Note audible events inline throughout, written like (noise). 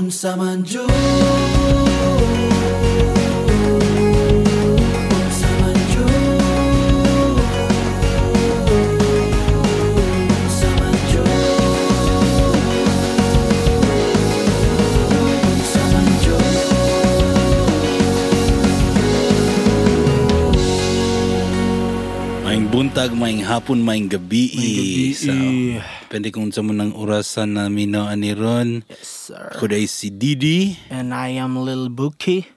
Unsa man buntag, maing hapon, maing gabi. Maing gabi. So, depende kung sa mo ng orasan na minaw ani ron. Yes, sir. Dahil si Didi. And I am Lil Bookie.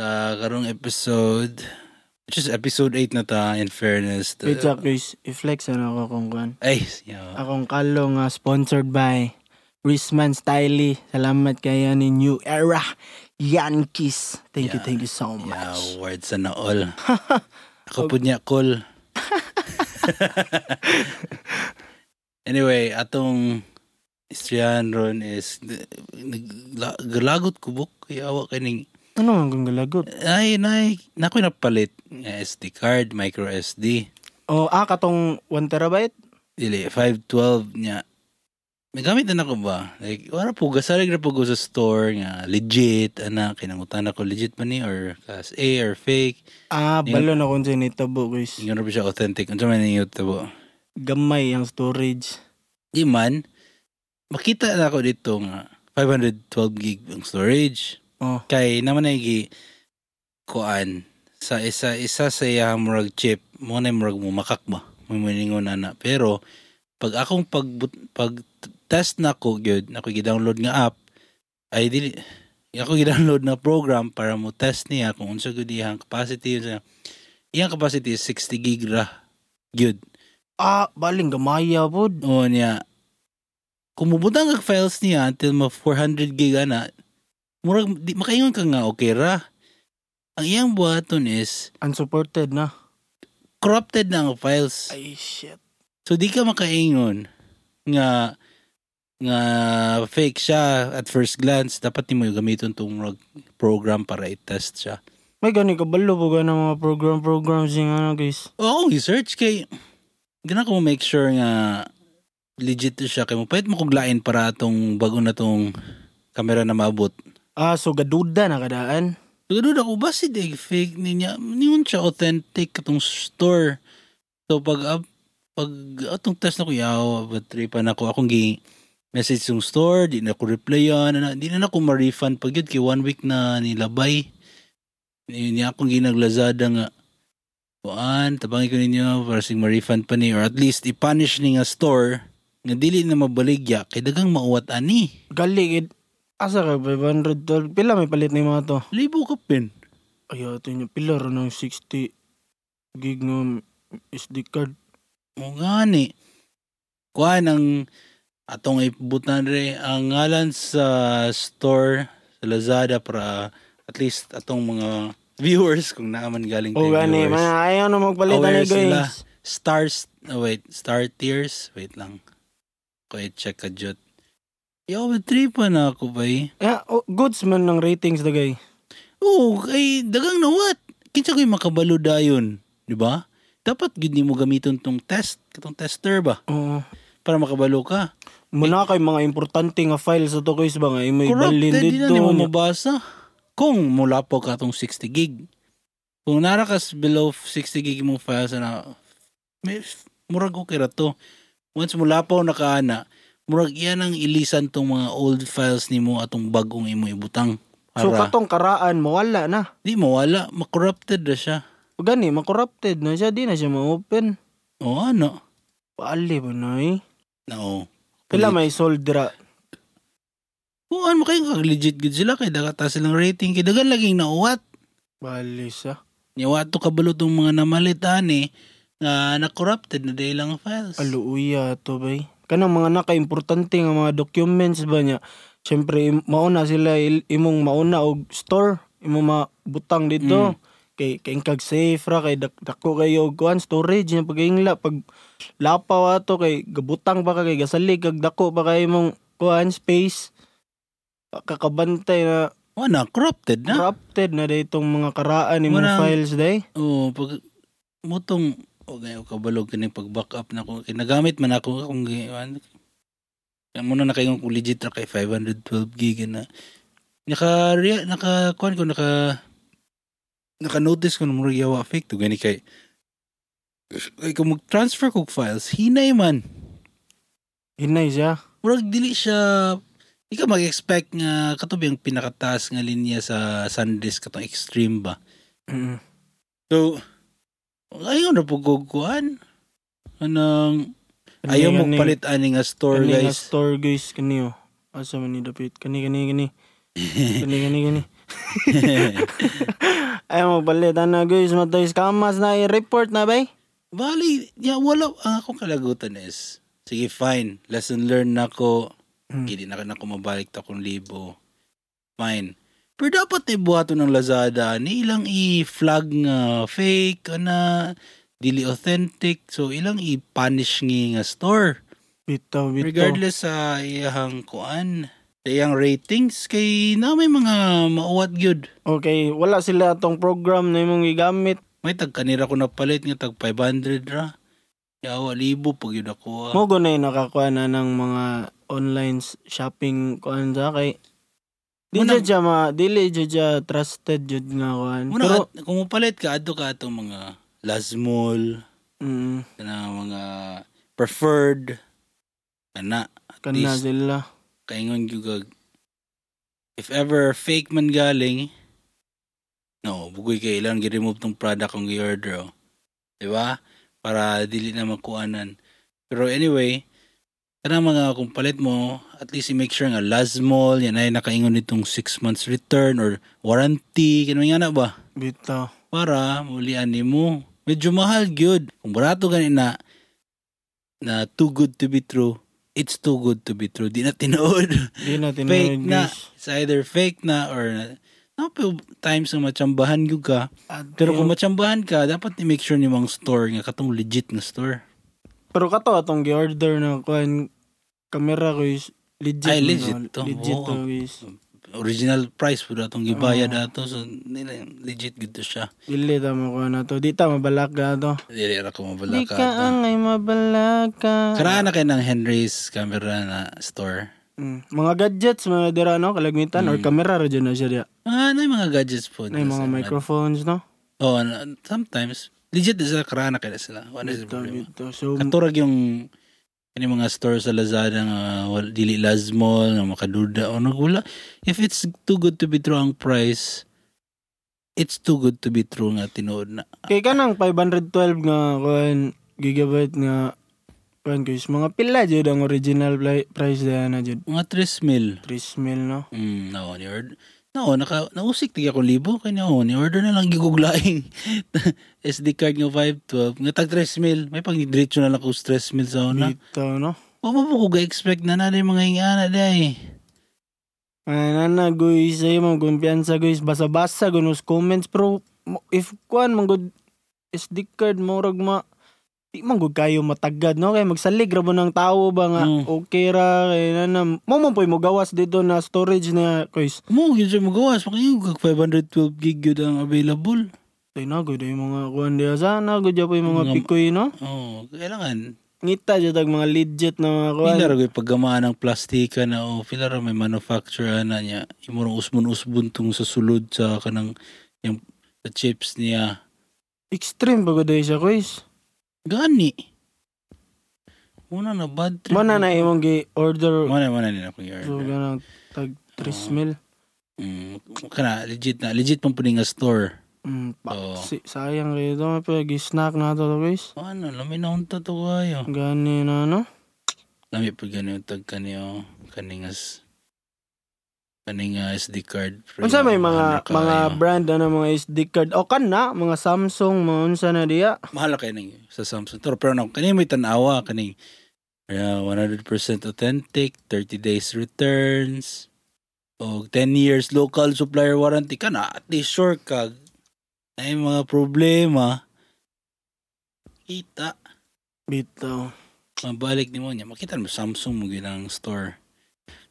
Sa karong episode, which is episode 8 na ta, in fairness. to- Wait guys. I-flex ano ako kung kuhan. Ay, yeah. Akong kalo nga sponsored by Risman Styly. Salamat kaya ni New Era Yankees. Thank you, Yeah. thank you so Yeah, much. words na all. (laughs) Ako po niya, call. (laughs) anyway, atong istoryahan ron is galagot ko buk kaya awa kaning Ano ang galagot? ay nay nakoy napalit nga SD card micro SD Oh, ah, katong 1 terabyte? dili 512 nya may gamit na ako ba? Like wala po gasalig na po ko sa store nga legit ana kinangutan ako legit ba ni or class A or fake? Ah, balo na kung sinitabo, guys. ingon na po siya authentic. Unsa man yung tabo? Gamay ang storage. di man. Makita na ako dito nga 512 gig ang storage. Oh, kay naman gi kuan sa isa isa sa iyang murag chip mo na murag mo makak ba mo moningon ana pero pag akong pag pag test na ko gyud na ko gi-download nga app. Ay dili. Ako gi-download na program para mo test niya kung unsa gyud iyang capacity. Unsa iyang capacity is 60 gig ra. Gyud ah, baling gamaya pod. o niya. Kung mubutang ang files niya until ma 400 gig ana murag di makaingon ka nga okay ra. Ang iyang buhaton is Unsupported na. corrupted na ang files. Ay, shit. so di ka makaingon nga nga fake siya at first glance dapat ni mo gamiton tong murag program para i-test siya May gani kabalo po ng mga program-program siya ano, guys. oo i-search kay gana ko make sure nga legit to siya kay mo pwede mo kog lain para atong bago na tong kamera na maabot Ah, so gaduda na kadaan. Siguro ako ba si Dig fake niya? Niyon siya authentic katong store. So pag up, pag atong test na ko yaw, but tripan ako akong gi message yung store, di na ko replyan, na, di na ako ma-refund pag yun kay one week na nilabay. Ni niya akong ginaglazada nga Kuan, tabangin ko ninyo para sing ma-refund pa ni or at least i-punish ni nga store nga dili na mabaligya kay dagang mauwat ani. Gali, gid. Asa ka, 500 dollars. Pila may palit na yung mga to? Libo ka pin. Ayaw, ito niya. Pila ro ng 60 gig ng SD card. O gani. Kuan ang atong ibutan re ang ngalan sa store sa Lazada para at least atong mga viewers kung naaman galing O tayo gani, viewers. man, ayaw na magpalit Aware na sila. guys. Stars, oh, wait, star tiers, wait lang. Wait, check ka jut. Yo, tripa na ako ba eh. Yeah, oh, goods man ng ratings na guy. Oo, kay dagang nawat. Kinsa ko'y makabalo dayon, di ba? Dapat gid mo gamiton tong test, katong tester ba Oo. Para makabalo ka. Muna kay mga importante nga files sa to guys ba nga may balin Corrupted, di dito. na mo mabasa. Kung mula po ka tong 60 gig. Kung narakas below 60 gig mo files na, may, murag okay ra to. Once mula po nakaana, murag yan ang ilisan tong mga old files nimo atong bagong imo ibutang. Para, So katong karaan mawala na. di mawala, makorrupted na siya. Gani, makorrupted na siya, di na siya ma-open. O ano? Paali ba na eh? No. Pila may sold dira. Kung ano kayo kag legit good sila kay dagata silang rating kay dagan laging nauwat. Paali siya. Niya to kabalo tong mga namalit ani nga na corrupted na dahil lang files. Aluuya to bay. Kanang mga naka-importante nga mga documents ba niya. Siyempre, mauna sila, il- imong mauna og store. Imong mabutang dito. Kay, kay kag safe ra, kay dak, dako kayo og kuhan, storage niya pag Pag lapaw ato, kay gabutang ka, kay gasalig, kag dako pa kay imong kuhan, space. Kakabantay na O na, corrupted na. corrupted na day itong mga karaan imong Murang- files day. Oo, pag mutong o ngayon kabalog kini pag backup na ko kinagamit man ako akong gi- ano, Kaya muna nakaingon ko legit ra kay 512 gig na. Naka naka kuan ko naka naka notice ko na murag yawa fake to gani kay kay kung mag-transfer kog files hinay man Hinay siya. murag dili siya di ka mag-expect nga katubi ang pinakataas nga linya sa SanDisk katong extreme ba Mm. so ayaw na po kog kuan anang ayaw mo palit ani nga store kani nga guys store guys kani oh. Asa man ni dapit? Kani kani kani. (laughs) kani kani kani. (laughs) Ayaw mo palit ana guys, matay kamas na i-report na bay. Bali, ya wala ang akong kalagutan is sige fine, lesson learned na ko. Mm. Hindi na na ako mabalik ta kung libo. Fine. Pero dapat ibuhato ng Lazada ni ilang i-flag nga fake na dili authentic so ilang i-punish nga store Bitaw bitaw. regardless sa iyang kuan sa iyang ratings kay na may mga mauwat gyud Okay, wala sila atong program na imong gigamit. may tag kanira ko napalit nga tag 500 ra yawa libo pag yun ako ah. Mo go na yung nakakuha na ng mga online shopping kuan sa kay Di Muna- jud ma, dili jud siya trusted jud nga kuan. Muna, Pero at- kung mupalit ka, ato ka atong mga Lazmol, mm, na mga preferred, kana, at kana least, sila. Kaingon yung if ever fake man galing, no, bugoy kay ilang gi-remove tong product kung gi-order, oh. Diba? Para dili na makuanan. Pero anyway, kanang mga kung palit mo, at least i-make sure nga Lazmol, yan ay nakaingon nitong 6 months return or warranty, kanang nga na ba? Bitaw. para mulian nimo. Medyo mahal gyud. Kung barato gani na na too good to be true, it's too good to be true. Di na tinuod. Di na tinuod fake na. It's either fake na or na pero times na machambahan gyud ka. At Pero kung machambahan ka, dapat i-make sure ni mong store nga katong legit nga store. pero kato atong gi-order na kuan camera guys. Legit. Ay, legit to. to. Legit Oo. to guys. Original price po atong gibayad ato so nila legit gid to siya. Dili ta mo kuan na to. Di ta mabalak ka to. Dili ra ko Di mabalaka. ka angay mabalaka. Karaan na kay ng Henry's camera na store. Mm. Mga gadgets mga dira no kalagmitan or camera ra na siya diya. Ah, na mga gadgets po. Na yung mga microphones no. Oh, sometimes. Legit sila, karana kaya sila. What is the bito. So Katurag yung yung mga store sa Lazada nga wal, dili Lazmall nga makaduda o nagula if it's too good to be true ang price it's too good to be true nga tinuod na kay kanang 512 nga kuan gigabyte nga kuan guys mga pila jud ang original price diya na jud. mga 3 mil 3 mil no. mm, no ni no naka nausik tiga ko libo kay no ni order na lang giguglaing. (laughs) SD card nga 512 nga tag 3 mil. May pang diretso na lang ko 3 mil sa una. Bito no. Wa mo po ko ga-expect na na mga ingana day. Ay nana guys, ay mo kumpiyansa guys. Basa-basa gunos comments pero if kuan gud SD card mo rag ma di man gud kayo matagad no kay magsalig ra mo ng tao ba nga Mm. okay ra kay nana mo man po'y mo gawas dito na storage na guys. Mo gyud siya magawas makayo kag 512 gig yun ang available. Ay na gud ay mga kuan diya sana gud po yung mga Mga- pikoy no. Oh, kailangan Ngita jud ang mga legit na mga kuan. pila ra gyud paggamaan ng plastika na o pila ra may manufacturer na niya imong usbon-usbon tung sa sulod sa kanang yung sa chips niya. Extreme ba gud siya guys. Gani. Muna na bad trip. Mana na imong gi-order Mana mana nila kung so order. ganang tag 3 mil. Mm, kana legit na legit pang pud nga store. Mm, pa, Oo. si, sayang kayo ito. May pag-snack na ito guys. Ano, lami na unta to kayo. Gani na no. Lami pag ganyo tag kanyo kaningas kaninga SD card. Unsa may mga ano mga kayo. brand na mga SD card o kan na mga Samsung mga unsa na diya. mahal kay ning sa Samsung. Pero pero na kani may tanawa kani uh, 100% authentic, 30 days returns, o 10 years local supplier warranty ka na at least sure ka yung mga problema kita Bitaw. mabalik ni mo niya makita mo Samsung mo ginang store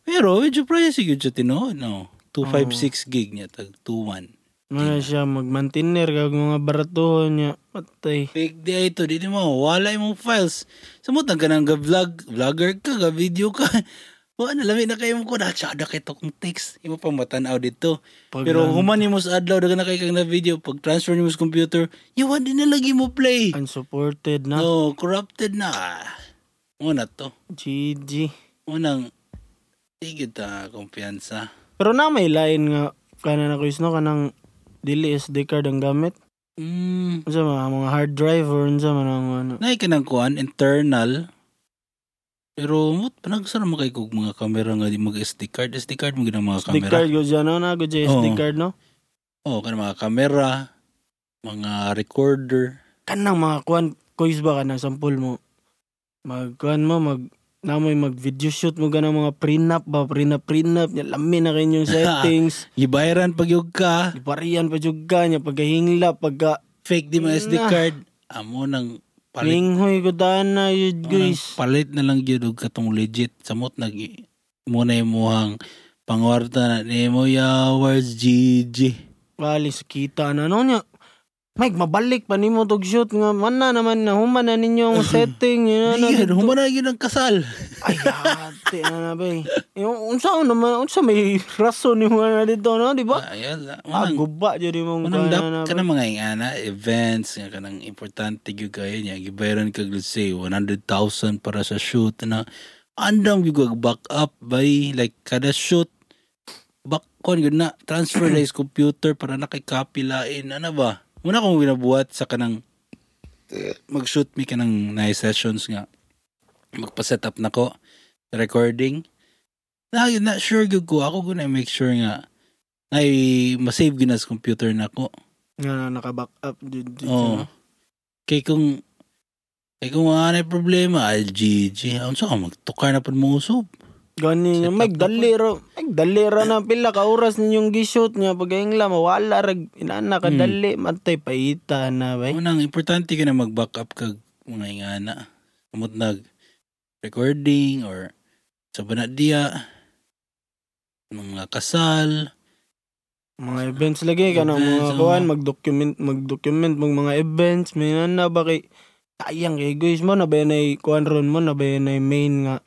pero medyo price yun siya tinuod no 256 gig niya tag 21 Mana siya mag-maintainer kag mga baratuhon niya. Patay. Fake di ito, di mo, wala yung files. Samot ang kanang ga vlog, vlogger ka, ga video ka. (laughs) Wa na lami na kayo mo ko na tsada kay to kong text. Imo pang matanaw dito. Pag Pero lang- human nimo sa adlaw daga na kay kang na video pag transfer nimo sa computer, yawa din na lagi mo play. unsupported na. No, corrupted na. Mo na to. GG. Unang sige ta kumpiyansa. Pero na may line nga kanan ako is no kanang dili SD card ang gamit. Mm, Unsa mga mga hard drive or unsa man ang ano. Nay ka ng kuan, internal. Pero mo panagsara mo kay kog mga camera nga di mag SD card, SD card mo ginang mga SD camera. card go dyan no na dyan SD card no. Oh, kana mga camera, mga recorder. Kanang mga kuan kois ba kanang sample mo. Mag kuan mo mag namoy mag video shoot mo ganang mga prenup ba prenup prenup nya lami na kanyong (laughs) settings Gibayaran pag yug ka, iparian pa jud ka nya pagkahingla pagka fake di mga SD Na. card. Amo nang palit Minghoy ko na yun guys. palit na lang gyud og katong legit samot nag mo na imuhang pangwarta na nimo yawars GG. Bali sa kita na ano niya. Mike, mabalik pa nimo tog shoot nga man na naman na human na ninyo ang (laughs) setting yun na Di human na gyud ang kasal. Ay, ate na na ba. Yung unsa naman, unsa may rason ni mga na dito no, di ba? Ayun, Ah, guba jud Manang dap kana na ka ba? ng mga ingana, events, nga kanang importante gyud kayo niya. Gibayaran kag let's say 100,000 para sa shoot na andam gyud kag backup bay like kada shoot back kon gyud na transfer na is computer para nakay-copy lain ano ba. Muna kong ginabuhat sa kanang mag-shoot mi kanang nice sessions nga magpa-set up nako recording na na sure gyud ko ako guna make sure nga ay masave gyud na sa computer nako Nga naka-back up jud Oo. no? Kay kung kay kung wala na problema, ay GG. Ano sa magtukar na pud mo usop. Gani nga up Mike na dali ra, Mike dali ra na pila ka oras ninyong gi-shoot nga pag ingla mawala rag inana ka Hmm. dali matay paita na bay. Unang importante ka na mag-backup kag mga ingana. Kamot nag recording or sa banadya mga kasal. Mga events lagi ka na mga kuan oo. mag-document mag-document mong mga events may na ba kay sayang kay guys mo na ba nay kuan ron mo na ba nay main nga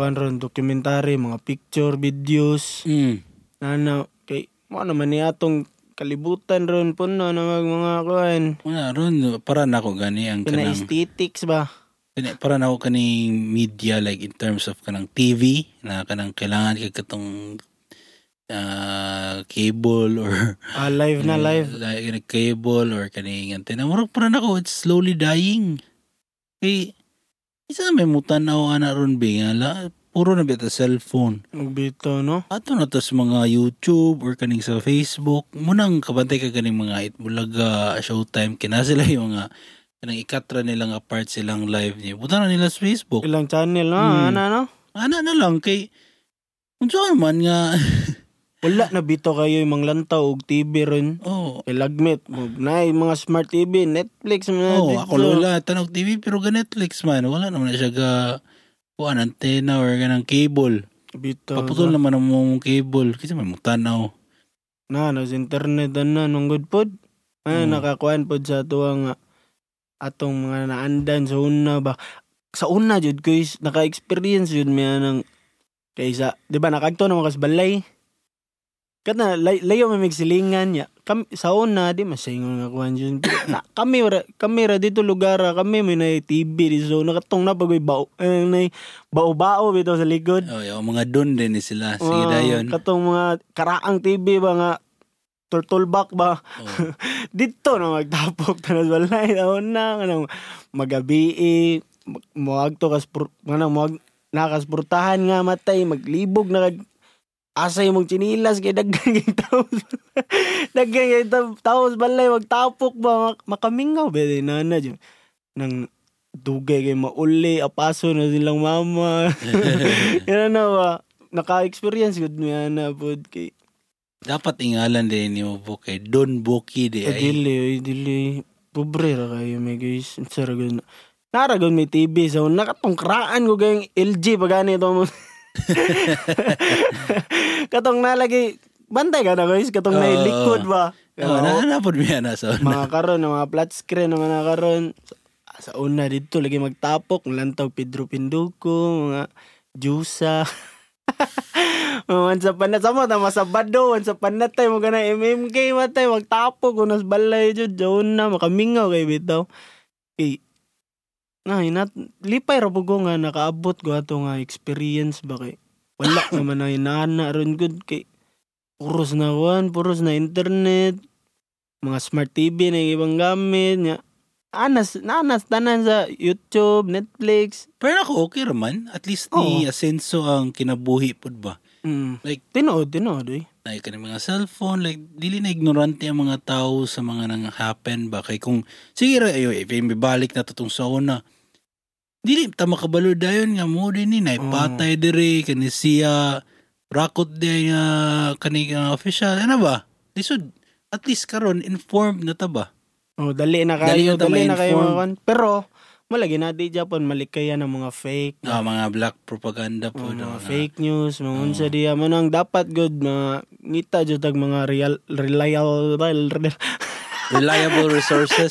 kuan ron documentary mga picture videos. Mm. na na kay mo naman ni atong kalibutan ron po no na mag mga kuan Una ron para na ako gani ang kana kanang aesthetics ba? Para na ako kaning media like in terms of kanang TV na kanang kailangan kay katong ah, cable or (laughs) ah, live na (laughs) live. Like cable or kaning antenna. Murag para na ako it's slowly dying. Kay isa na may mutanaw ana ron ba nga la puro na bita cellphone. Magbito no? Ato na to sa mga YouTube or kaning sa Facebook. Munang kabantay ka kaning mga itbulaga showtime kina sila yung mga kanang ikatra nilang apart silang live niya. Buta na nila sa Facebook. Ilang channel no? Hmm. ana no? Ana na lang kay unsa man nga (laughs) wala na bito kayo yung manglantaw og TV ron oh kay lagmit mo na mga smart TV Netflix man oh ako lola tanog TV pero ga Netflix man. Wala naman na siya ga kuan antenna or ganang cable. Bito paputol naman ang mong cable. Kasi may mong tanaw. Na na sa internet na nung good pod ay Mm. nakakuan pod sa tuwa nga atong mga naandan sa una ba. Sa una jud guys naka-experience jud miya ng kaysa di ba nakagto na mga balay Kana lay, layo may migsilingan niya. Kami, sa una di masingon nga kuan jud. (coughs) na, kami ra, kami ra dito lugar ra, kami may na TV di so nakatong na pag bao eh, na bao-bao bitaw sa likod. oh yung mga don din ni sila sige Ah, dayon Katong mga karaang TV ba nga turtle back ba? oh. (laughs) dito na magtapok tanas balay taon na kanang magabi muag to kas kanang muag nakasportahan nga matay maglibog na kag asay mong chinilas kay daggan kay taos (laughs) daggan kay ta- taos balay magtapok ba mak- makamingaw ba di nana jud nang dugay kay mauli apaso na silang mama (laughs) yan na ba naka-experience gud mi ana pod kay dapat ingalan din ni mo po kay Don Boki di Ay, dili, ay, dili. Pobre ra kayo, may guys. Saragon. Naragon may TV. So, nakatongkraan ko kayong LG pag gani ito mo. (laughs) (laughs) Katong nalagi, bantay ka na guys. Katong na Oo. likod ba? oh, na na pod mi ana sa mga karon, mga flat screen naman na karon. Sa, sa una dito, lagi magtapok. Lantaw Pedro Pinduco, mga Jusa. Once upon a sama ta masabado once upon a time mo gana MMK matay magtapo ko nas balay jud jaon na makamingaw kay bitaw. Kay na hinat lipay ra ko nga nakaabot ko ato nga experience ba kay wala (coughs) naman na inana ron good kay puros na kuan puros na internet mga smart TV na ibang gamit nya anas nanas tanan sa YouTube, Netflix. Pero ako okay raman. At least ni asenso ang kinabuhi pod ba. Mm. Like, Tinood, tinood eh. like kanang mga cellphone, like, dili na ignorante ang mga tao sa mga nang happen ba. Kay kung, sige ra, ayo, if may balik na tutong sa una, dili ta makabalo dayon nga mo din ni, naipatay dire, kani siya, rakot din nga, kani nga official, ano ba? Lisod, at least karon informed na ta ba? Oh, dali na Dali kayo, na ta dali, na kayo ma-inform. mga kan. Pero malagi na di Japan malikaya ng mga fake. Ah, mga black propaganda po. Oh, mga na- fake news, mga unsa diya man ang dapat good na ngita jud tag mga real reliable Reliable resources.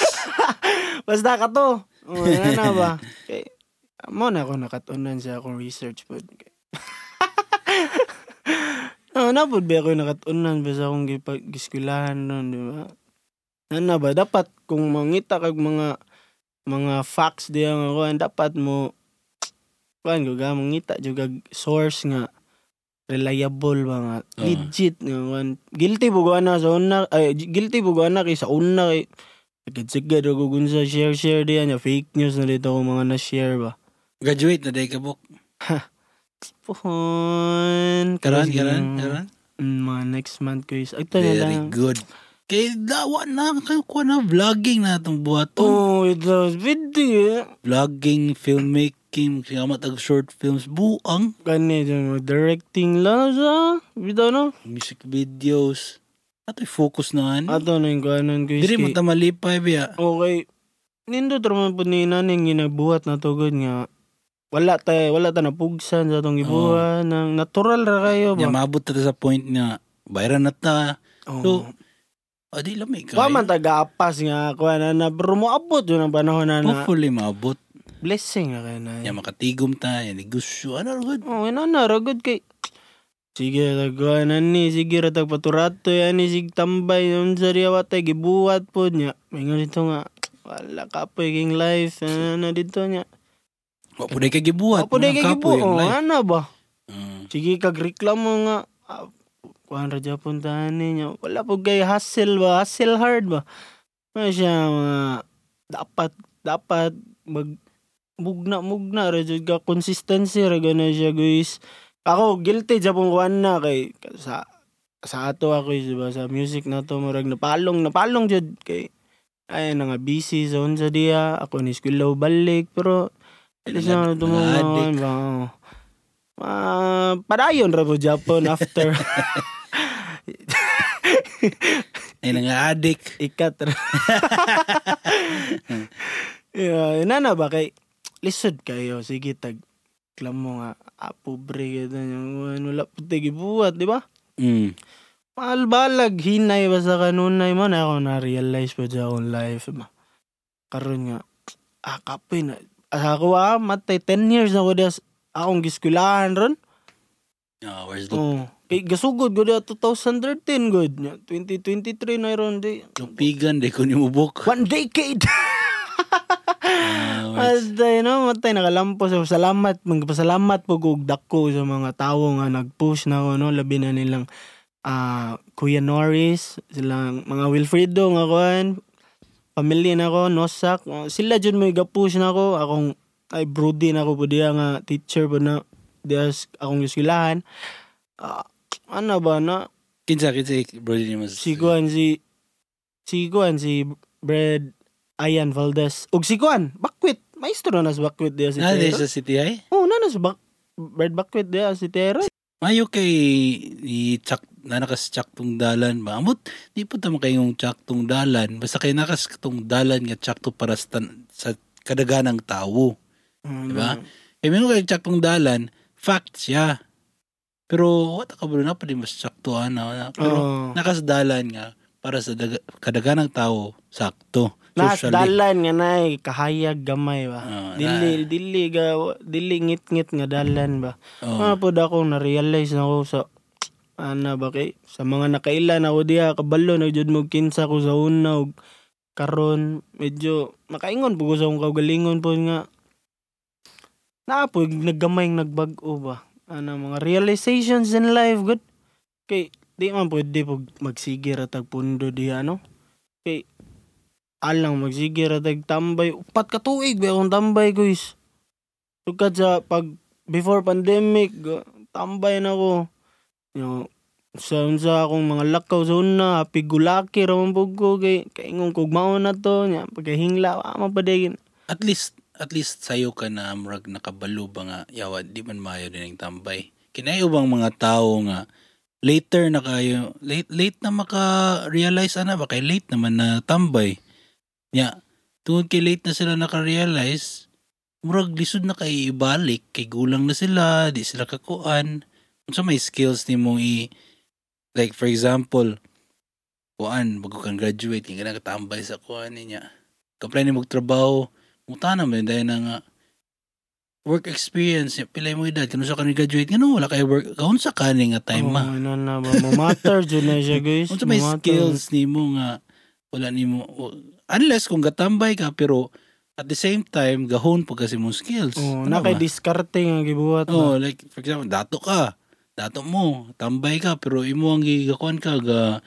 (laughs) Basta ka to. Oh, ano na ba? Kay (laughs) mo na ako nakatunan sa akong research pod. (laughs) Oh, na pod ba ako nakatunan basta akong gipag giskulahan nun, di ba? Ano ba dapat kung mangita kag mga mga facts diya nga kuan dapat mo kuan ko ga mangita jud kag source nga reliable ba nga Oo. legit nga kuan guilty po na sa una ay guilty po na kay sa una kay Sigad ako kung sa share-share diyan niya. Fake news na dito kung mga na-share ba. Graduate na day ka. Puhon. Karan, Kasi karan, yung- karan. Mm, mga next month ko is. Ito na Very lang. good. Kay dawa na kayo ko na vlogging na itong buhaton. Oh, it was video. Vlogging, filmmaking, kaya matag short films, buang, Kani, yung directing lang sa. Bito no? music videos. Ato'y focus na ano. Ato na yung kanan ko. Diri mo kay- ta malipay biya. Okay. Nindo traman po ni naning ginabuhat na to good nga. Wala tay wala ta napugsan sa atong gibuhat nang natural ra kayo ba. maabot ta sa point nga bayran na ta. Oh. So, adi lamay ka. Wa man taga-apas nga kuha na na pero moabot yun ang panahon na na Hopefully maabot. blessing na kayo na. Nya makatigom ta, negosyo, ano good. Oh, ina na ragod kay Sige, tagawa na ni. Sige, ratag paturato yan ni. Sige, tambay. Yung sa riyawa tayo, gibuhat po niya. May nga dito nga. Wala ka po yung life. Ano na dito niya. Wa pud kay gibuhat. Apo na mga kay kapoy gibuhat. ang Oh, ano ba? Mm. Sige, kag-reklamo nga. Ah, Kuhan ra dyan puntahan niya. Wala po kay hustle ba? Hustle hard ba? Ano siya, mga dapat, dapat mag mugna mugna ra jud ka consistency ra gana siya guys ako guilty sa pong kuan na kay sa sa ato ako diba sa music na to murag napalong napalong jud kay ay nga busy sa unsa diya ako ni eskwela balik pero Tumungan addict. ba? Ah, padayon ra po Japon after (laughs) (laughs) Ay nga addict. ikat ra. (laughs) yeah, inana ba kay lisod kayo sige tag klamo nga ah, pobre gyud yung wala po gibuhat di ba? Mm. Mahal balag hinay ba sa kanunay man ako na realize pa sa akong life ba. Karon nga ah kapoy na ah, ako ah matay 10 years na ko das akong giskulahan ron. Ah, where's the Oh. Kay gasugod ko da 2013 good. Nya, 2023 na ron di. tupigan de ko ni mubok. One decade. Ah, where's- Basta no, matay nakalampo so salamat magpasalamat po kog dako sa mga tawo nga nag-push na ako no labi na nilang ah Kuya Norris, silang mga Wilfredo nga kuan, pamilya na ko, Nosak, ah, sila jud may ga-push na ako, akong ay Brody na ako po diya nga teacher po na diya akong eskwelahan. Ah, ano ba na? Kinsa kinsa bro ni mas. si Kuan si si Kuan si Brad Ayan Valdez. Ug si Kuan Bakwit. Maestro na sa Bakwit diya si Na di Tero. sa City High. oh na na sa Bak Brad Bakwit diya si Tero. Mayo kay i chak na nakas tong dalan ba. Amot di po tama kayong tong dalan. Basta kay nakas tong dalan nga tsakto para sa, sa kadaganang tawo. Mm, Diba? Eh meron kay tong dalan, fact siya. Pero what ka bro na pa di mas sakto ana. Pero Oo. nakasdalan nga para sa daga, kadaganang tao sakto. Nas dalan nga nay kahayag gamay ba. Ah, dili dili ga dili ngit-ngit nga dalan ba. Oo. Mga pod ako na realize na ako sa ana ba kay? Sa mga nakailan ako diha kabalo na jud mo kinsa ko sa una ug karon. Medyo makaingon po ko sa akong kaugalingon po nga. Naa po naggamay nagbag-o ba? Ana mga realizations in life good. Kay di man pwede po magsige ra tag pundo diha no? Kay alang magsige ra tag tambay. Upat ka tuig ba akong tambay guys? Sugad sa pag before pandemic tambay na ko know, sa akong mga lakaw sa una happy gulaki ra man pud ko kay kaingon kog mao na to nya pagkahingla wa man padigin At least, at least sayo ka na murag nakabalo ba nga yawa di man mayo din ang tambay. Kinayo bang mga tao nga later na kayo late late na maka-realize ana ba kay late naman na tambay. Nya, tungod kay late na sila naka-realize, murag lisod na kay ibalik kay gulang na sila, di sila kakuan. Unsa may skills nimong i like for example, kuan bago kang graduate, yung ka katambay sa kuan niya. Kapla ni magtrabaho, muta naman dahil na nga work experience, pilay mo edad, kano sa ka graduate, ngano wala kay work, kaun sa kani nga time ma. oh, na na ba mo matter jud na siya guys Unsa may skills nimo nga wala nimo unless kung gatambay ka pero at the same time gahon po kasi mong skills. oh Ano na kay diskarte nga gibuhat Oh, like for example, dato ka. Dato mo, tambay ka pero imo ang gigakuan ka ga,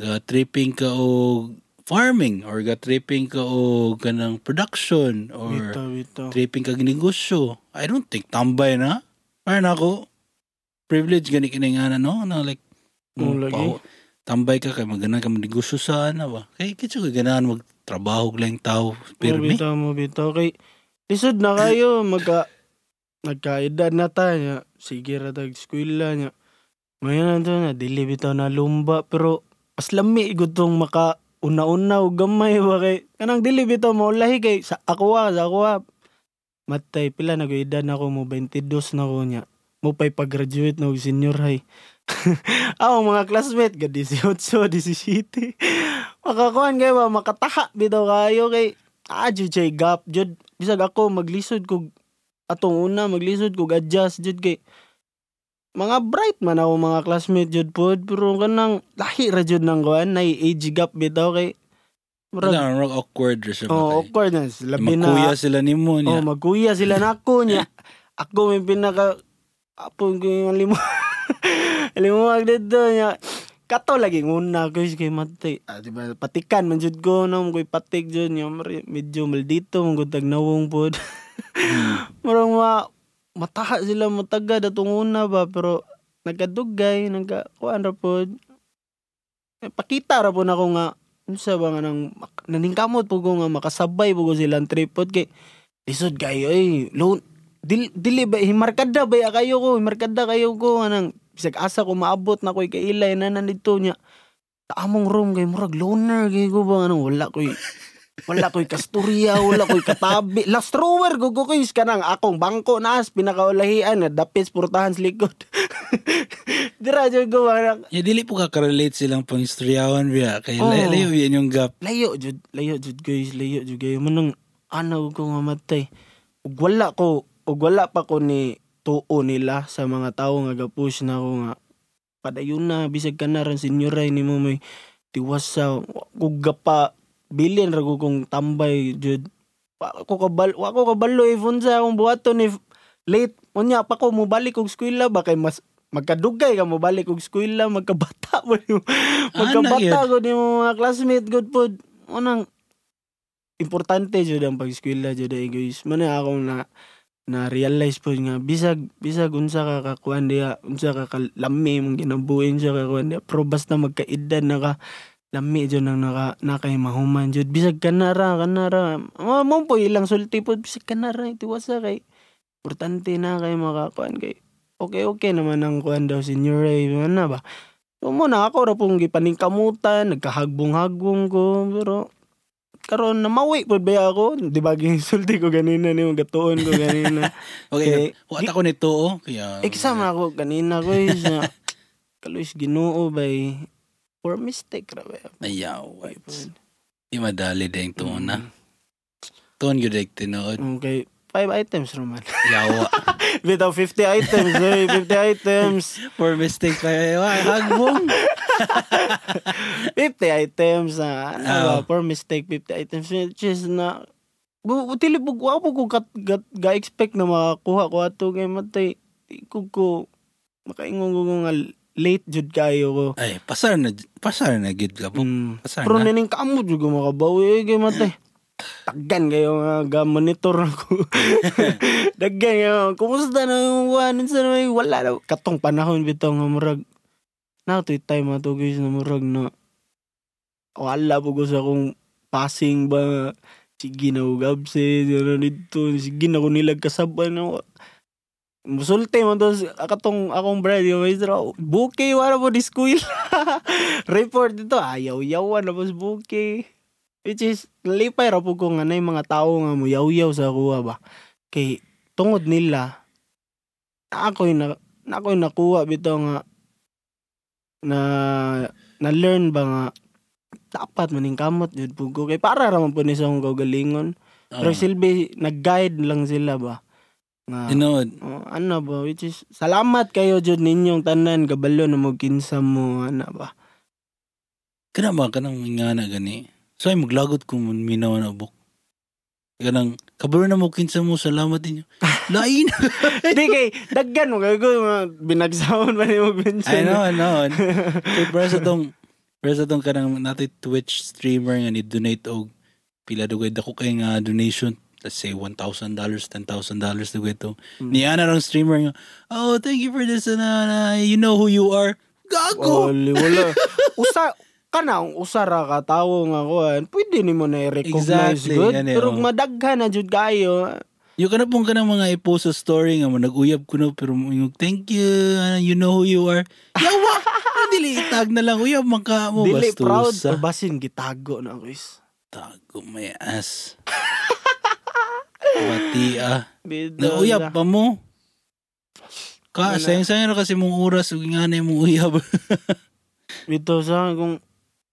ga tripping ka o farming or ga tripping ka o ganang production or bitaw bitaw tripping ka negosyo. I don't think tambay na. Parang ako privilege gani kini nga na no na like mo lagi. pao- tambay ka kay maganan ka negosyo sa ana ba. Kay kitsa ka ganahan mag trabaho lang tao mo pirmi. bitaw mo bitaw kay lisod na kayo magka nagkaedad na tayo sige ra tag eskwela nya Mayan na to na dili bitaw na lumba pero mas lami igud tong maka una-una og gamay ba kay kanang dili bitaw maulahi kay sa ako sa ako. Matay pila na edad na ako mo 22 na ko nya mo pay pag-graduate na og senior high. (laughs) Ako mga classmate ga 18 17 makakuan kay ba makataha bitaw kayo kay ah jud gap jud bisag ako maglisod kog atong una maglisod kog adjust jud kay mga bright man ako mga classmate jud pod pero kanang lahi ra jud nang kuan nay age gap bitaw kay murag Ano, murag awkward ra siya oh, awkward na labi na. Magkuya sila nimo oh niya. magkuya sila nako niya. (laughs) Ako may pinaka apo ko yung limo limo (laughs) dito niya. Kato lagi una ko kay matay. Ah, di ba patikan man jud ko no koy patik jud niya medyo maldito mo gud tag nawong pod (laughs) murang ma mataha sila matagad atong una ba? Pero nagkadugay nagka kuan ra pod eh, pakita ra po na ko nga unsa ba nga nang naningkamot po ko nga makasabay po ko silang tripod kay lisod kayo eh loan dili, dili ba himarkada ba ya kayo ko? Himarkada kayo ko nga nang bisag asa ko maabot na ko'y kailay na nandito niya sa among room kay murag loner kay ko ba nga nang wala ko'y wala ko'y kasturya, wala ko'y katabi. Last thrower, gugo ko is kanang akong bangko naas, pinakaulahian, na dapis purtahan sa likod. (laughs) Dira, dyan ko, parang, Ya dili po ka relate silang pangistoryawan biya kay Oo. layo layo yan yung gap. layo jud layo jud guys layo jud kayo manang ano ko nga matay ug wala ko ug wala pa ko ni tuo nila sa mga tawo nga gapush na ako nga padayon na bisag ka na ran senyoray nimo may tiwas sa ug gapa bilin ra ko kong tambay jud wa ko kabal wa ko kabalo if unsa akong buhaton if late. Unya pa ko mo balik og eskwela ba? Kay mas magkadugay ka mo balik og eskwela magkabata (laughs) mo magkabata ko ni mga classmate good pod unang importante jud ang pag-eskwela jud ay guys man ako na na realize po nga bisag bisag unsa ka kakuan diha unsa ka kalami mong ginabuhin sa kakuan diha pero basta magkaedad na ka lami jud nang naka nakay mahuman jud bisag kanara kanara mo mo po ilang sulti po bisag kanara itiwasa kay importante na kay makakuan kay okay okay naman ang kuan daw senior Ray man na ba So mo na ako ra pong gipaningkamutan, nagkahagbong-hagbong ko, pero karon na mawi pod ba ako? Di ba (laughs) sulti ko ganina ni gatuon ko ganina. (laughs) Okay, wa ko nito oh kaya Exam na ako kanina ko is na (laughs) kaluis Ginoo bay for mistake ra ba. Ayaw. Ay, pod. Di madali din tuon na. Mm. Tuon gyud ay tinuod. Okay. Five items naman. Yawa. (laughs) Bitaw 50 items. eh. 50 items. For mistakes pa ay hagbong. 50 items na. Ano? Oo. For mistake, 50 (laughs) items. Which is na... Bu, bu- tili po, ko kat, gat, ga-expect na makakuha ko ato kay matay. Ko ko, makaingon ko nga late jud kayo ko. Ay, pasar na pasar na gid ka po. Mm. Pasar Pero na. nining kamo jud ko makabawi kay matay. Taggan kayo nga ga monitor ako. Daggan (laughs) (laughs) kayo. Kumusta na yung one sa may wala na. Katong panahon bitaw nga murag. Na to time ato guys na murag na wala po ko sa akong passing ba sige na og absent ano dito sige na ko nilag kasaban na Musulti mo to akatong akong brad yung maestro buke wala po di school. (laughs) Report dito ayaw yawan na po buke which is lipay ra po ko nga na yung mga tao nga mo yaw-yaw sa kuha ba. Kay tungod nila na ako yung na, na ako yung nakuha bitaw nga na na learn ba nga dapat maning kamot jud po ko. Kay para ra man po ni sa akong kaugalingon pero Oh. silbi nag-guide lang sila ba nga Tinuod. Oh, ano ba which is salamat kayo jud ninyong tanan kabalo na mo kinsa mo ana ba Kana ba kanang nga na gani? So ay maglagot kung minaw na buk. Kanang kabalo na mo kinsa mo salamat ninyo. (laughs) Lain. di kay daggan mo kay ko mga binagsawon ba ni mo mention I know, I know. Kay para sa tong para sa tong kanang natin Twitch streamer nga ni donate og pila dugay dako kay nga donation let's say $1,000, $10,000 dugay to. Mm. Niya na lang streamer nga, oh, thank you for this, and uh, you know who you are. Gago! Wala, wala. (laughs) Usa, kana, usara ka tao nga kuhan, pwede ni mo na i-recognize Exactly, good. yan eh, Pero oh. madaghan na jud kayo. Yung ka na pong ka ng mga i-post sa story nga mo, nag-uyab ko na, pero yung thank you, uh, you know who you are. Yawa! (laughs) Dili, itag na lang. Uyab, maka mo, Dili proud basin gitago na guys. Tago may ass. (laughs) Mati ah. Nauyab pa mo. Ka, sayang-sayang na kasi mong oras, ug nga na mong uyab. Bito sa kung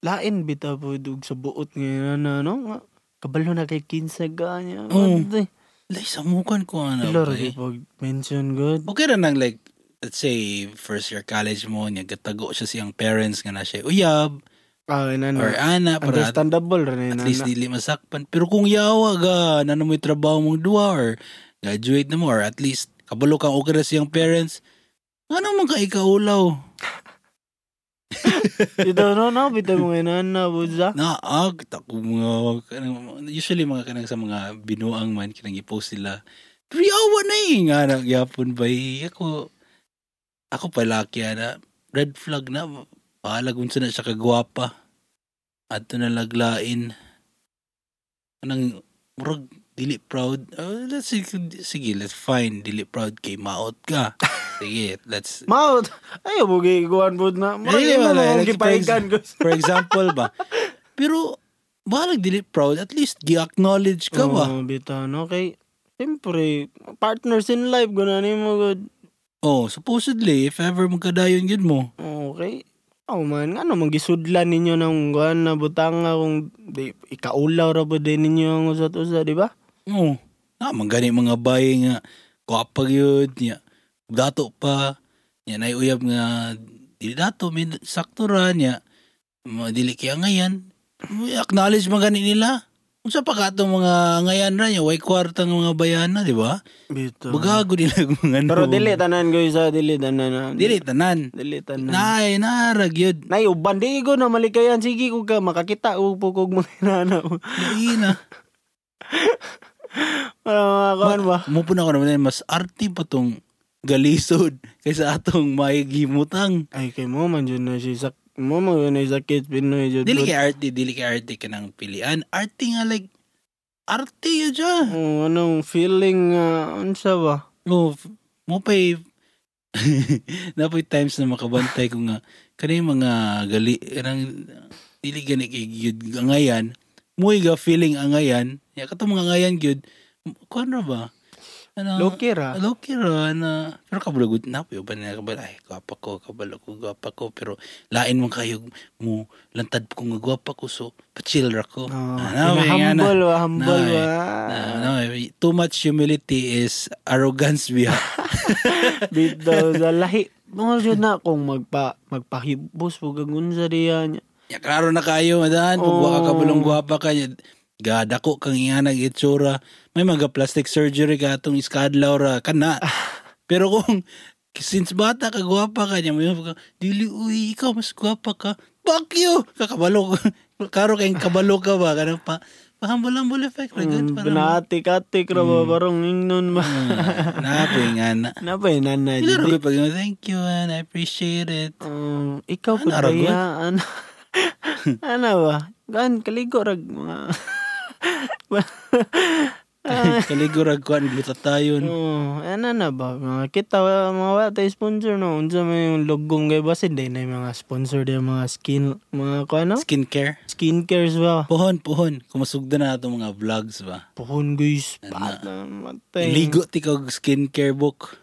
lain bita po dug sa buot ngayon na no nga kabalo na kay kinsa ganya. Oo. Oh. Lay, samukan ko ano. Pilor ba, kay eh. pag mention good. Okay ra nang like, let's say, first year college mo, niya, gatago siya siyang parents nga na siya uyab, Ah, ina or na. ana, para at, Understandable rin at na. least dili masakpan. Pero kung yawa ga, na mo yung trabaho mong duwa, or graduate na mo, or at least, kabalo kang okay ra siyang parents, ano man ka ikaulaw? (laughs) Ito no no bitaw mo ngayon na budza. Naag, tako mga, usually mga kanang sa mga binuang man, kinang i-post sila, pero yawa na eh, nga nagyapon ba eh. Ako, ako palaki na, red flag na, pahalag unsa na siya kagwapa. At na laglain. Anang, murag, dili proud. Uh, let's sige, let's fine, dili proud kay maot ka. (laughs) Sige, let's, Maut. Ayo mo gikuan bud na. Dili, Mali mo wala. mo Like, gipaigan ko. for example ba, (laughs) pero, bahalag dili proud, at least gi-acknowledge ka ba? Oo, bitaw no kay Siyempre, partners in life, gano'n mo good. Oh, supposedly, if ever magkadayon yun mo. Okay. Oh man, ano magisudlan ninyo ng guan na butanga kung di, ikaulaw ra ba din ninyo ang usat-usa, di ba? Oh, na, manggani mga bayi nga, kapag yun, niya, dato pa, niya, naiuyab nga, dili dato, may sakto ra mga dili kaya ngayon, acknowledge magani nila. Kung sa pa katong mga ngayan ra niya, way kwarta ng mga bayana, di ba? Bito. Bagago nila kung ano. Pero dili tanan ko isa, dili tanan na. Dili, tanan. Dili tanan. Nay, narag yun. Nay, uban di ko na malikayan. Sige ko ka makakita ko po kog (laughs) mga inana. Lain na. Para mga kuan ba? Mupuna ko naman mas arty pa tong galisod kaysa atong may gimutang. Ay, kay mo man dyan na siya Mo man yun sakit Pinoy dyan. Dili kay arty, dili kay arty ka ng pilian. Arty nga like, arty yun dyan. Oh, anong feeling nga, unsa ba? Oh, mo pa'y, (laughs) napoy times na makabantay ko nga, kanay mga gali, kanang, dili gani kay gyud angayan, muy ga feeling angayan, ya katong mga angayan gyud, kuan ra ba? Ano, Low-key ra. Low-key ra na pero kabalagot na po ba na kabala ay gwapa ko kabalo ko gwapa ko pero lain mo kayo mo lantad ko nga gwapa ko so pa-chill ra ko. Oh, na. humble wa, humble wa. Ah, no, too much humility is arrogance biya. (laughs) Bitaw sa lahi. Mga jud na kung magpa magpahibos po gagunsa diyan. Ya klaro na kayo madan pag Oo. waka ka bulong gwapa ka gadako kang iyanag itsura. May mga plastic surgery ka atong iskadlaw ra kana. (laughs) Pero kung since bata ka gwapa ka nya may ka dili uy ikaw mas gwapa ka. Fuck you. Kakabalo ka. (laughs) Karo kayong kabalo ka ba kanang pa pahambol-hambol effect gud Mm, para Binatik-atik ra ba parang ingnon ba. Napoy nga na. (laughs) Napay nanay. Sila Dili- rin pag thank you and I appreciate it. Um, ikaw po Ano, kaya, ano, ano ba? Gan, kaligo rag mga... (laughs) Kaligurag ko ang glutatayon. oh, ano na ba? Mga kita, mga wata sponsor no. Unsa may yung logong kay basin din na yung mga sponsor din mga skin, mga ko ano? Skincare. Skincares ba? Puhon, puhon. Kumasugda na itong mga vlogs ba? Puhon guys, pat na matay. Ligo ti skincare book.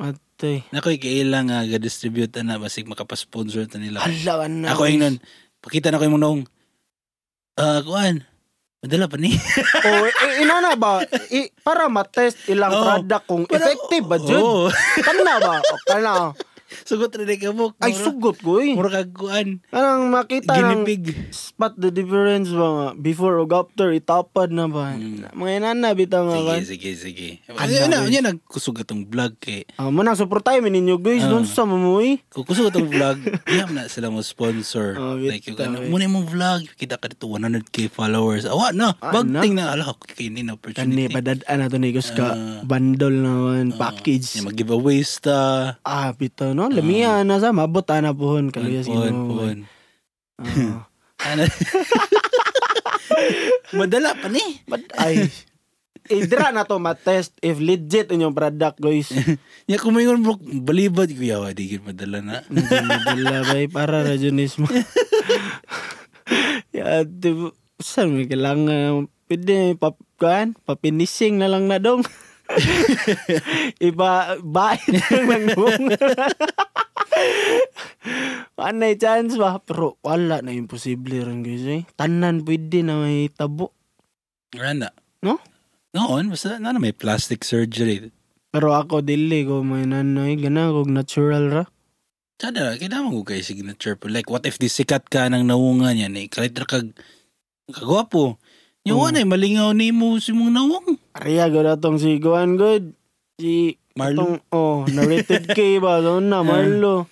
Matay. Nakoy kailang nga ga-distribute na basig makapasponsor ta nila. Hala na. Ako yung nun, pakita na ko yung nung, ah, kuan, madala pa ni. (laughs) oh, eh, inana ba? I, para matest ilang Oo. product kung Para- effective ba, Jud? Oo. Kana ba? (laughs) O, kana. Sugot rin ka book. Ay, sugot ko eh. Mura kag kuan. Anong makita ng Ginipig. spot the difference ba nga before o after itapad na ba Mm. mga inana bitaw nga Sige, kan sige, sige. Ala, Ayun na, yun nagkusog atong vlog kay. ah mo nang suportahay mi ninyo guys Ah. doon sa mamuy Kung kusog atong vlog, (laughs) iyam na sila mo sponsor. Oh, like yung ano, eh. muna yung vlog, kita ka dito 100k followers. Awa na, Ah, bagting na. Ala, kini na kani opportunity. padadaan na to ni Gus ka Ah. bundle naman package Yung mag-giveaways ta. ah bitaw no lamiya na sa mabot ana pohon kaluyas Puhon, gino puhon. ah Ano? (laughs) Madala pa ni. but ay Idra na to matest if legit inyong product guys. (laughs) Ya kumingon bro, balibad ko yawa, di gid madala na. Madala bay para ra jud mismo. (laughs) ya, di saan may kailangan pwede pap kan papinising na lang na dong. (laughs) Iba bait lang nang Anay (laughs) chance ba? Pero wala na imposible rin guys eh. Tanan pwede na may tabo. Rana. No? Noon, basta na may plastic surgery. Pero ako dili ko may nanoy gana kog natural ra. Sada, kailangan ko kay signature po. Like, what if di sikat ka ng naungan yan? Eh, kalit kag kagwapo. Yung Mm. mm. ay malingaw ni mo si mong nawang. Ariya gud atong si Guan good. Si Marlo. atong- oh, narrated K ba doon na (laughs) Marlo.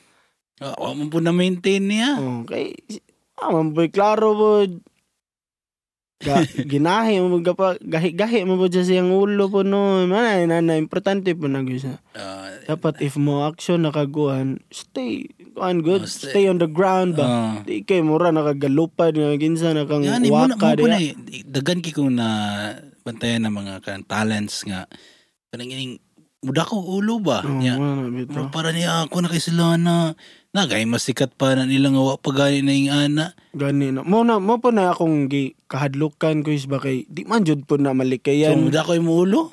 Oh, mo po na maintain niya. Oh, kay ah, man boy klaro po. Ga, (laughs) ginahi mo mga pa gahi-gahi mo po dyan siyang ulo po no. Man na, na importante po na gyud sa. Ah, Dapat if mo action nakaguhan, stay kuan good, Oh, stay. stay. on the ground ba. ah. Di kay mura nakagalupad nga ginsa nakang Yan, mo na, waka mo na, eh. dagan ki kong na bantayan ng mga kan talents nga. Kanang ining, muda ko ulo ba? Oh, Pero bitaw. para niya ako na kay sila na nagay masikat pa na nila nga wa pa gani na yung ana. Gani na. Mo na mo po na akong gi kahadlukan ko is ba kay di man jud po na So, malikayan. muda ko yung ulo.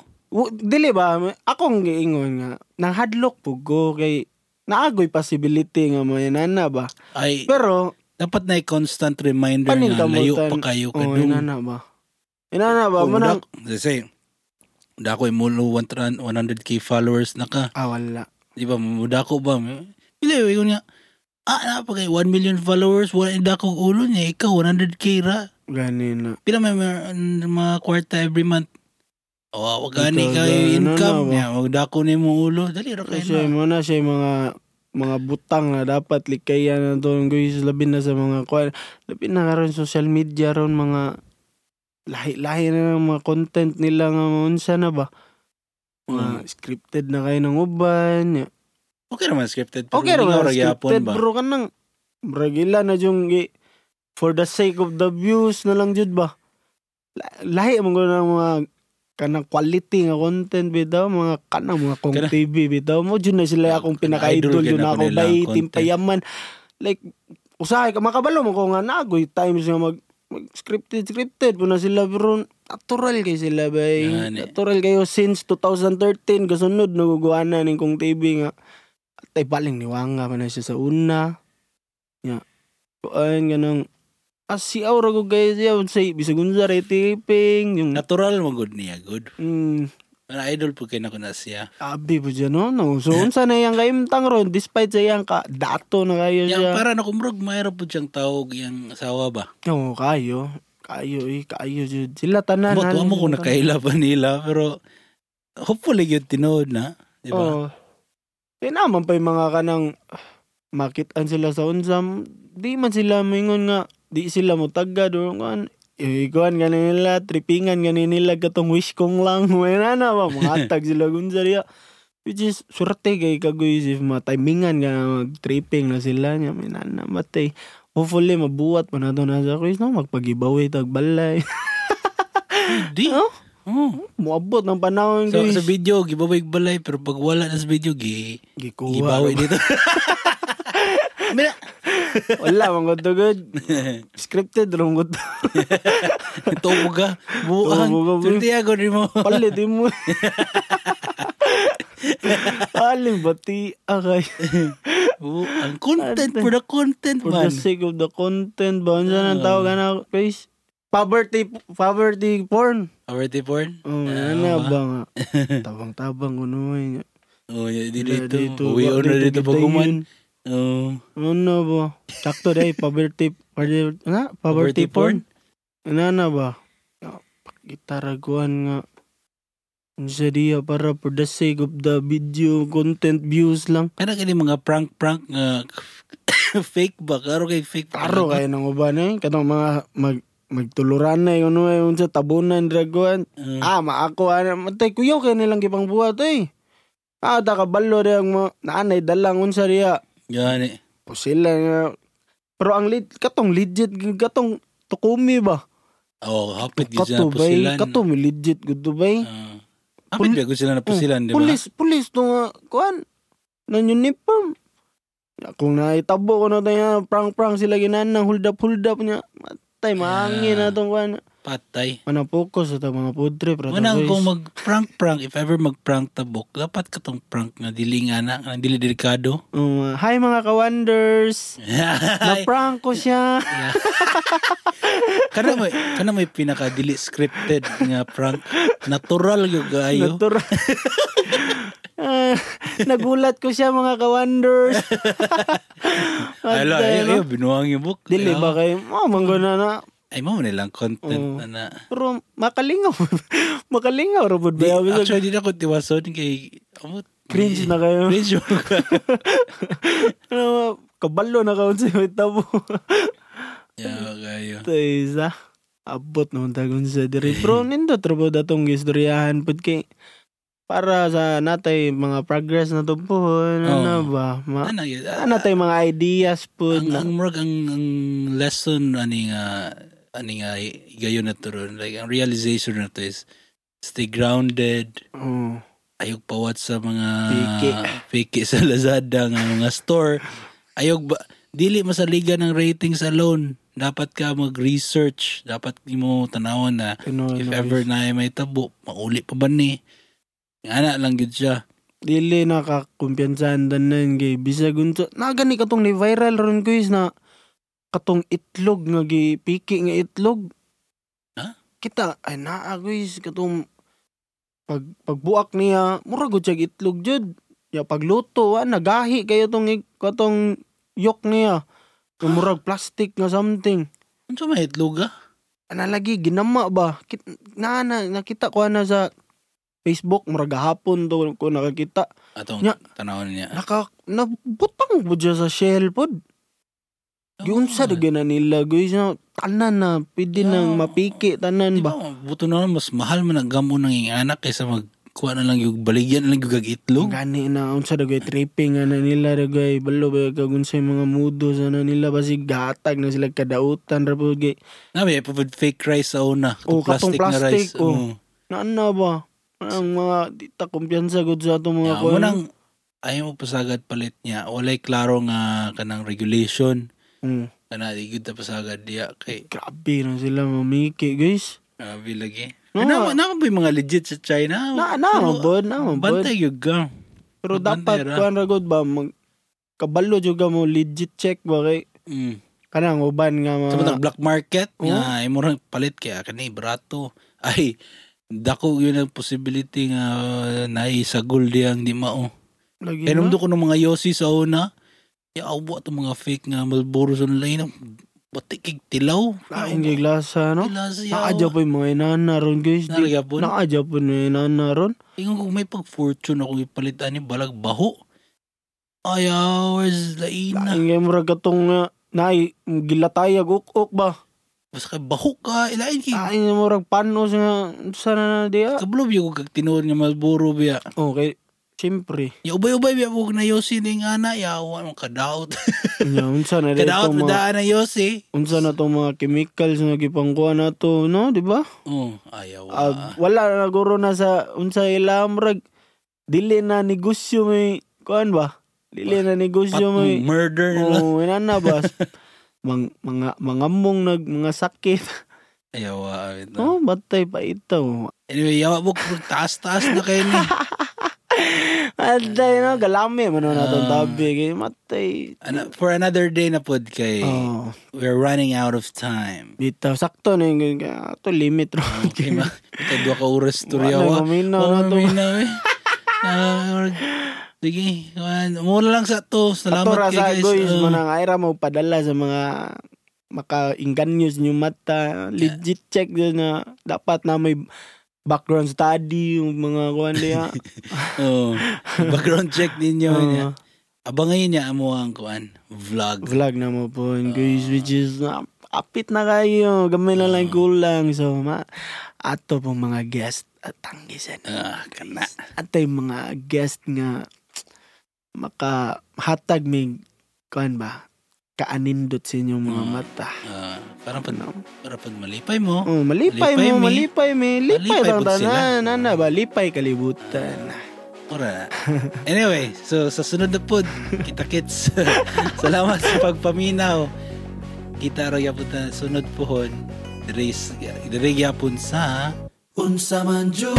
Dili ba akong giingon nga nahadlok po ko kay naagoy possibility nga may nana ba. Ay, Pero dapat na constant reminder nga layo pa kayo Oh, kadung. inana ba. Inana ba Kung mo nang muda, say, muda ko yung mulo 100k followers na ka. ah wala. Di ba, muda ko ba? Pili, yun nga, ah, napagay, 1 million followers, wala yung dako ulo niya, ikaw, 100k ra. Gani na. Pila may mga, mga kwarta every month. O, wag gani Ikaw, kayo ano income na niya, wag dako na yung ulo. Dali ra kayo Kasi na. mo na siya mga mga butang na dapat likayan na to guys labi na sa mga kwan labi na karon social media ron mga lahi-lahi na ng mga content nila nga unsa na ba mga Mm. scripted na kayo ng uban. Okay naman scripted. pero okay ragyapon scripted ba? bro kanang bragila na yung gi- for the sake of the views na lang jud ba La- lahi mo ng mga kanang quality nga content bitaw mga kanang mga kong Kana- TV bitaw mo jud na sila akong Kana pinaka-idol idol yun ako bay timpayaman like usahay ka makabalo mo ko nga nagoy times nga mag, mag scripted scripted po na sila pero natural kay sila bay. Gani. Natural kayo since 2013 kasunod naguguana ning kong TV nga. Atay baling niwanga pa na siya sa una. Ya. Kuan ganang as si aura ko guys ya say bisag unsa ray taping yung Natural mo good niya, good. mm, Mga idol po kayo na ko na siya. abi po dyan no no so unsa na yang kaimtang ron despite sa yang ka dato na kayo Yang siya para na kumrog, mayroon po siyang tawag yung asawa ba? Oo, kayo kayo eh kayo jud sila tanan Mo, tuwa mo kung nakaila pa nila, pero hopefully yun tinood na. Di ba? Oo. Eh naman pa yung mga kanang makitaan sila sa unsam, di man sila mingon nga, di sila mo tagad or kan Ikuan ganin nila, trippingan ganin nila katong wish kong lang. (laughs) Wala na ba, mga tag sila gunsa diya. Which is, surte kay kagoy if mga timingan nga mag-tripping na sila niya. May nana matay. Hopefully, mabuhat pa na to na sa quiz, no? Magpagibawi, tagbalay. (laughs) Di. Oh? Oh. Muabot ng panahon, So, guys. sa video, gibaway balay, pero pag wala na sa video, gi, Gikuha. gibawi dito. (laughs) Mira. Wala, mang good to good. (laughs) Scripted, wrong good to. Tubo ka. Buang. Tubo ka. Santiago rin mo. Palit mo. (laughs) Aling bati akay. Buang. Content for the content For man. the sake of the content ba? Ano nang tawag na guys? Poverty, poverty porn. Poverty porn? Oh, Ah, ano ba? nga? (laughs) Tabang-tabang kuno niya. Oh, yeah, di Wala dito. Uwi na dito kita paguman. yun. Oh. Ano ba? Sakto day, poverty, poverty, na? Poverty, Poverty porn. Ano na ba? Gitaraguan nga. Ano siya diya para for the sake of the video content views lang. Kana kini mga prank-prank nga (coughs) fake ba? Karo kay fake pa. Klaro kayo ng uban eh. Katong mga mag, magtuluran na yung ano eh. Yung sa tabunan, draguan. Uh, Ah, maako. Ano, matay kuyaw kayo nilang gipang buhat eh. Ah, da kabalo rin ang mga naanay dalang unsa riya. Gani. O sila nga. Pero ang lit, katong legit, katong tukumi ba? Oh, hapit gyud sila pusilan. Kato mi legit gud to ba? Ah. hapit gyud sila na pusilan, di ba? Pulis, pulis to nga, kuan, na uniform. Kung naitabo ko na tayo, prang-prang sila ginanang, hold up, hold up niya. Matay, mahangin na itong kuan. Patay. Mana focus sa mga rata, Manang kung mag-prank-prank, if ever mag-prank tabok, dapat ka tong prank nga dili nga na, nga dili delikado. Um, hi mga ka-wonders. (laughs) Na-prank ko siya. (laughs) kana may kana may pinaka dili scripted nga prank. Natural gyud kaayo. Natural. (laughs) Ah, nagulat ko siya mga ka-wonders. Ala, ay, binuang yung book. Dili ba kayo? Oh, manggo na na. Ay, mo nilang content na na. Pero makalingaw. (laughs) makalingaw. Robot Di, ba? Actually, actually, di na ko tiwason kay... Amo, cringe na kayo. Cringe mo ka. ano, kabalo na kaon sa tabo. (laughs) yeah, kayo. Ito isa. Abot naman tagon sa diri. Pero (laughs) nindo trabaho datong istoryahan pud kay para sa natay mga progress na to po. Ano Oo. na ba? Ma, Ano ano natay mga ideas po ang, na ang, ang, ang lesson, ani nga, ani nga, gayon na to ron. Like, ang realization na to is, stay grounded, oh, ayog pawat sa mga piki sa Lazada nga mga store. Ayog ba, dili masaligan ng ratings alone. Dapat ka mag-research. Dapat di mo tanawan na Ano, if ano, ever na may tabo, mauli pa ba ni? Ana lang gid siya. dili nakakumpiyansahan tanan kay bisag unsa nagani katong ni viral ron guys na katong itlog nga gipiki nga itlog Ha? kita ay naa guys katong pag pagbuak niya mura gud siya itlog jud ya pagluto wa nagahi kayo tong katong yok niya Nga murag plastic nga something Unsa may itlog ah? ana lagi ginama ba Kit, na, na nakita ko na sa Facebook murag gahapon to ko nakakita Atong Nya. tanawon niya. naka nabutang po dyan sa shell pod. Yung sa na nila guys na tanan na pwede nang Yeah. mapiki tanan ba, ba. buto na lang, mas mahal man ang gamo ng iyong anak kaysa magkuha na lang yung baligyan na lang yung itlog. Gani na unsa dagay tripping na nila dagay balo ba kagun sa mga mudo sa na nila basi gatag na sila kadautan ra po gay. Nabi, pa fake rice sa una. Oh, katong plastic, na plastic, rice. oh. Oo. Na ano ba? Ang mga di ta kumpiyansa gud sa ato mga Yeah, kuwan. munang ayaw mo pasagad palit niya. Walay klaro nga kanang regulation. Mm, Kana di gud ta pasagad diya kay grabe na sila mamiki guys. Grabe lagi. No. Na, na, ba yung mga legit sa China? Na na Pero, mabod, na mabod. Bantay yung gang. Pero dapat ra. kuan ra gud ba mag kabalo ka mo legit check ba kay Mm. kanang uban nga mga Sa black market, Oo. nga imo ra palit kaya kani barato. Ay, dako yun ang possibility nga uh, naay sa gold yang di mao. lagi nung ko ng mga Yossi sa una, ya awa itong mga fake nga Malboro sa online, batik kig tilaw. Lain kay glasa no. Siya. Naadya pa yung mga inana ron guys. Nalagya po. naadya pa yung inana ron. Ingon kung may pag-fortune ako ipalitan ni balag baho. Ayaw, where's laina? Lain kay murag katong nga naay gilatayag uk-uk ba. Basta kay baho ka, ilain kay Lain kay murag panos nga sana na diya. kablob yung kag tinuod nga Malboro biya. Okay, siyempre. Ya ubay-ubay biya mo na Yossi ni nga na, yawa mo kadaot. (laughs) Nya unsa na dito kadaot mo mga daan na Yossi. unsa na tong mga chemicals nga gipangkuha na to, no, di ba? Oh, ayaw. Ah. wala na guro na sa unsa ila murag dili na negosyo may kuan ba? Dili na Pat, negosyo may murder. Oh, ina na ba? (laughs) Mang, mga mangamong nag mga sakit. Ayaw. ah, ito. Oh, batay pa ito. Anyway, yawa mo taas-taas na kayo ni. (laughs) Aday no, galami man na itong Ah. tabi. Kaya matay. Ano, for another day na pod kay Oh, we're running out of time. bitaw. Sakto na yung ito limit ro. Okay, ma. Dua ka oras to yawa. maminaw Wala, na to. eh. Ah, sige, muna lang sa to. Salamat kay sa guys. guys, Ah, manang ayra mo padala sa mga maka-inganyos nyo mata. Legit check na dapat na may background study yung mga kuan diya. (laughs) oh, background check ninyo. Oo. niya. Abangan niya mo ang kuan vlog. vlog na mo po guys which is na apit na kayo gamay na lang kulang so ma ato pong mga guest at tanggisan Ah, kana. ato yung mga guest nga maka hatag may kuan ba kaanindot sa inyong mga Mm. mata Ah, parang pag, ano para pag malipay mo. oh malipay, Malipay mo mi. malipay mi lipay Malipay sila. tanan nana ba lipay kalibutan Ora. Anyway, so sa sunod na pod, kita kits. (laughs) Salamat sa pagpaminaw. Kita ra gyapon ta sunod pohon. Dire gyapon sa Unsa man Diyos